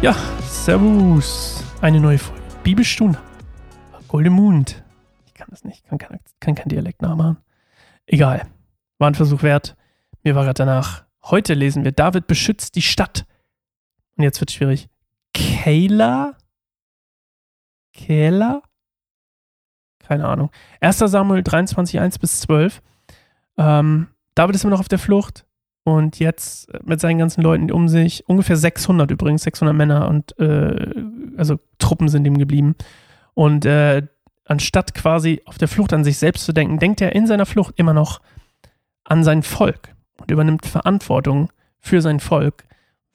Ja, Servus. Eine neue Folge. Bibelstunde. Goldemund. Ich kann das nicht, kann, kann, kann kein Dialekt nachmachen. Egal. War ein Versuch wert. Mir war gerade danach. Heute lesen wir, David beschützt die Stadt. Und jetzt wird schwierig. Kayla? Kayla? Keine Ahnung. 1. Samuel 23, 1 bis 12. Ähm, David ist immer noch auf der Flucht und jetzt mit seinen ganzen Leuten um sich, ungefähr 600 übrigens, 600 Männer und äh, also Truppen sind ihm geblieben. Und äh, anstatt quasi auf der Flucht an sich selbst zu denken, denkt er in seiner Flucht immer noch an sein Volk und übernimmt Verantwortung für sein Volk,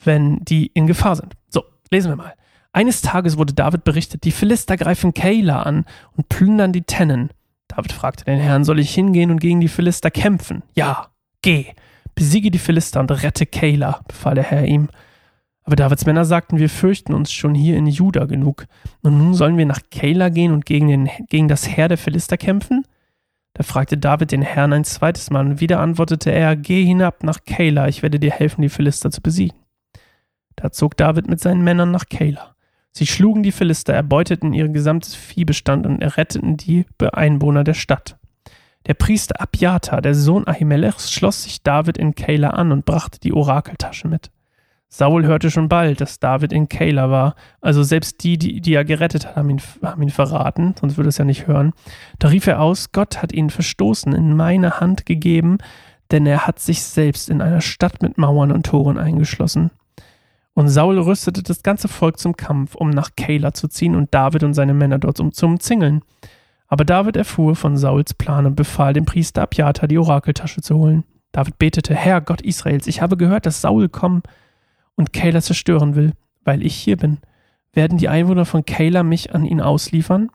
wenn die in Gefahr sind. So, lesen wir mal. Eines Tages wurde David berichtet, die Philister greifen Keilah an und plündern die Tennen. David fragte den Herrn, soll ich hingehen und gegen die Philister kämpfen? Ja, geh. Besiege die Philister und rette Keilah, befahl der Herr ihm. Aber Davids Männer sagten, wir fürchten uns schon hier in Juda genug. Und nun sollen wir nach Keilah gehen und gegen, den, gegen das Heer der Philister kämpfen? Da fragte David den Herrn ein zweites Mal und wieder antwortete er, geh hinab nach Keilah, ich werde dir helfen, die Philister zu besiegen. Da zog David mit seinen Männern nach Keilah. Sie schlugen die Philister, erbeuteten ihr gesamtes Viehbestand und erretteten die Einwohner der Stadt. Der Priester Abjata, der Sohn Ahimelechs, schloss sich David in Keilah an und brachte die Orakeltasche mit. Saul hörte schon bald, dass David in Keilah war, also selbst die, die, die er gerettet hat, haben ihn, haben ihn verraten, sonst würde es ja nicht hören. Da rief er aus, Gott hat ihn verstoßen, in meine Hand gegeben, denn er hat sich selbst in einer Stadt mit Mauern und Toren eingeschlossen. Und Saul rüstete das ganze Volk zum Kampf, um nach Keilah zu ziehen und David und seine Männer dort um zu umzingeln. Aber David erfuhr von Sauls Plan und befahl dem Priester Abjata, die Orakeltasche zu holen. David betete, Herr Gott Israels, ich habe gehört, dass Saul kommen und Keilah zerstören will, weil ich hier bin. Werden die Einwohner von Keilah mich an ihn ausliefern?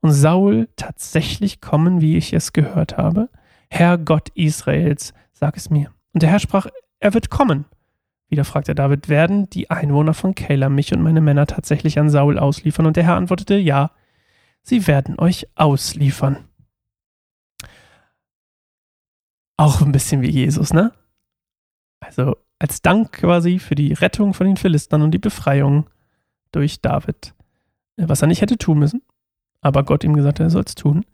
Und Saul tatsächlich kommen, wie ich es gehört habe? Herr Gott Israels, sag es mir. Und der Herr sprach, er wird kommen. Wieder fragte David, werden die Einwohner von Keilah mich und meine Männer tatsächlich an Saul ausliefern? Und der Herr antwortete, ja sie werden euch ausliefern. Auch ein bisschen wie Jesus, ne? Also als Dank quasi für die Rettung von den Philistern und die Befreiung durch David, was er nicht hätte tun müssen, aber Gott ihm gesagt hat, er soll es tun.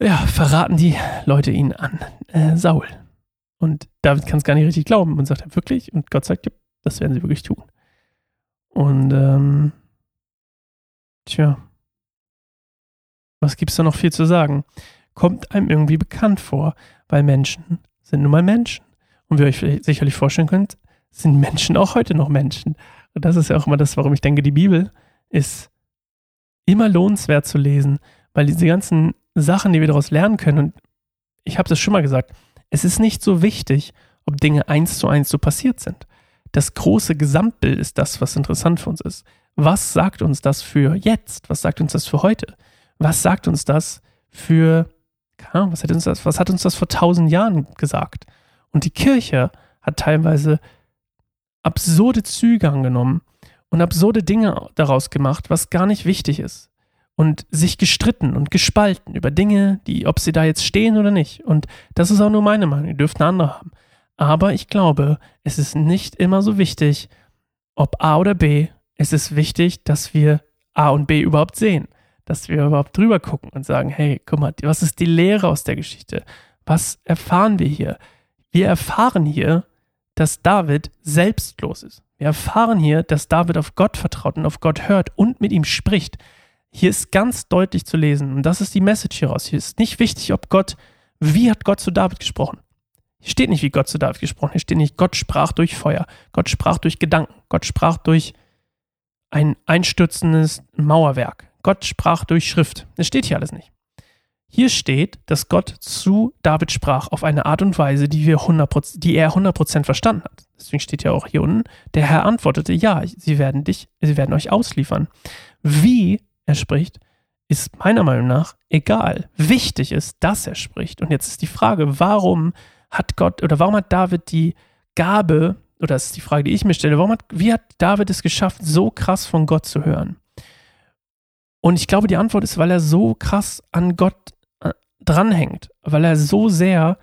Ja, verraten die Leute ihn an äh, Saul. Und David kann es gar nicht richtig glauben und sagt wirklich. Und Gott sagt, ja, das werden sie wirklich tun. Und ähm, tja, was gibt's da noch viel zu sagen? Kommt einem irgendwie bekannt vor, weil Menschen sind nun mal Menschen. Und wie ihr euch sicherlich vorstellen könnt, sind Menschen auch heute noch Menschen. Und das ist ja auch immer das, warum ich denke, die Bibel ist immer lohnenswert zu lesen, weil diese ganzen Sachen, die wir daraus lernen können, und ich habe das schon mal gesagt, es ist nicht so wichtig, ob Dinge eins zu eins so passiert sind. Das große Gesamtbild ist das, was interessant für uns ist. Was sagt uns das für jetzt? Was sagt uns das für heute? Was sagt uns das für, was hat uns das, was hat uns das vor tausend Jahren gesagt? Und die Kirche hat teilweise absurde Züge angenommen und absurde Dinge daraus gemacht, was gar nicht wichtig ist. Und sich gestritten und gespalten über Dinge, die, ob sie da jetzt stehen oder nicht. Und das ist auch nur meine Meinung, ihr dürft eine andere haben. Aber ich glaube, es ist nicht immer so wichtig, ob A oder B. Es ist wichtig, dass wir A und B überhaupt sehen dass wir überhaupt drüber gucken und sagen, hey, guck mal, was ist die Lehre aus der Geschichte? Was erfahren wir hier? Wir erfahren hier, dass David selbstlos ist. Wir erfahren hier, dass David auf Gott vertraut und auf Gott hört und mit ihm spricht. Hier ist ganz deutlich zu lesen, und das ist die Message hieraus. Hier ist nicht wichtig, ob Gott, wie hat Gott zu David gesprochen? Hier steht nicht, wie Gott zu David gesprochen. Hier steht nicht, Gott sprach durch Feuer. Gott sprach durch Gedanken. Gott sprach durch ein einstürzendes Mauerwerk. Gott sprach durch Schrift. Das steht hier alles nicht. Hier steht, dass Gott zu David sprach auf eine Art und Weise, die, wir 100%, die er 100% verstanden hat. Deswegen steht ja auch hier unten, der Herr antwortete, ja, sie werden dich, sie werden euch ausliefern. Wie er spricht, ist meiner Meinung nach egal. Wichtig ist, dass er spricht. Und jetzt ist die Frage, warum hat Gott oder warum hat David die Gabe, oder das ist die Frage, die ich mir stelle, warum hat, wie hat David es geschafft, so krass von Gott zu hören? Und ich glaube, die Antwort ist, weil er so krass an Gott äh, dranhängt, weil er so sehr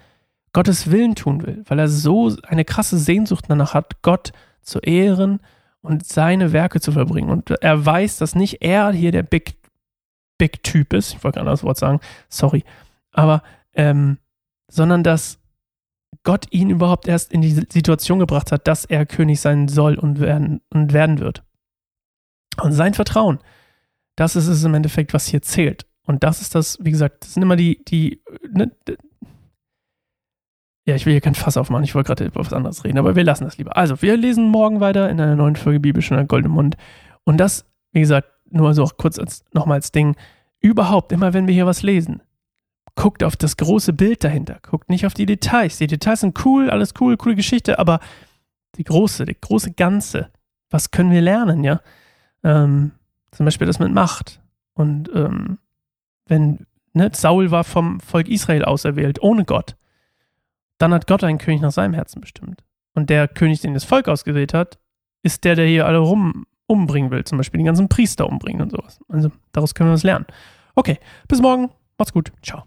Gottes Willen tun will, weil er so eine krasse Sehnsucht danach hat, Gott zu ehren und seine Werke zu verbringen. Und er weiß, dass nicht er hier der Big, Big Typ ist, ich wollte gerade das Wort sagen, sorry, aber, ähm, sondern dass Gott ihn überhaupt erst in die Situation gebracht hat, dass er König sein soll und werden, und werden wird. Und sein Vertrauen, das ist es im Endeffekt, was hier zählt. Und das ist das, wie gesagt, das sind immer die, die, ne, ja, ich will hier kein Fass aufmachen, ich wollte gerade über was anderes reden, aber wir lassen das lieber. Also, wir lesen morgen weiter in einer neuen Folge Bibel schon Goldene Mund. Und das, wie gesagt, nur so kurz als, nochmal als Ding, überhaupt, immer wenn wir hier was lesen, guckt auf das große Bild dahinter, guckt nicht auf die Details. Die Details sind cool, alles cool, coole Geschichte, aber die große, die große Ganze, was können wir lernen, ja? Ähm, zum Beispiel das mit Macht. Und ähm, wenn, ne, Saul war vom Volk Israel auserwählt, ohne Gott. Dann hat Gott einen König nach seinem Herzen bestimmt. Und der König, den das Volk ausgewählt hat, ist der, der hier alle rum umbringen will. Zum Beispiel die ganzen Priester umbringen und sowas. Also daraus können wir was lernen. Okay, bis morgen. Macht's gut. Ciao.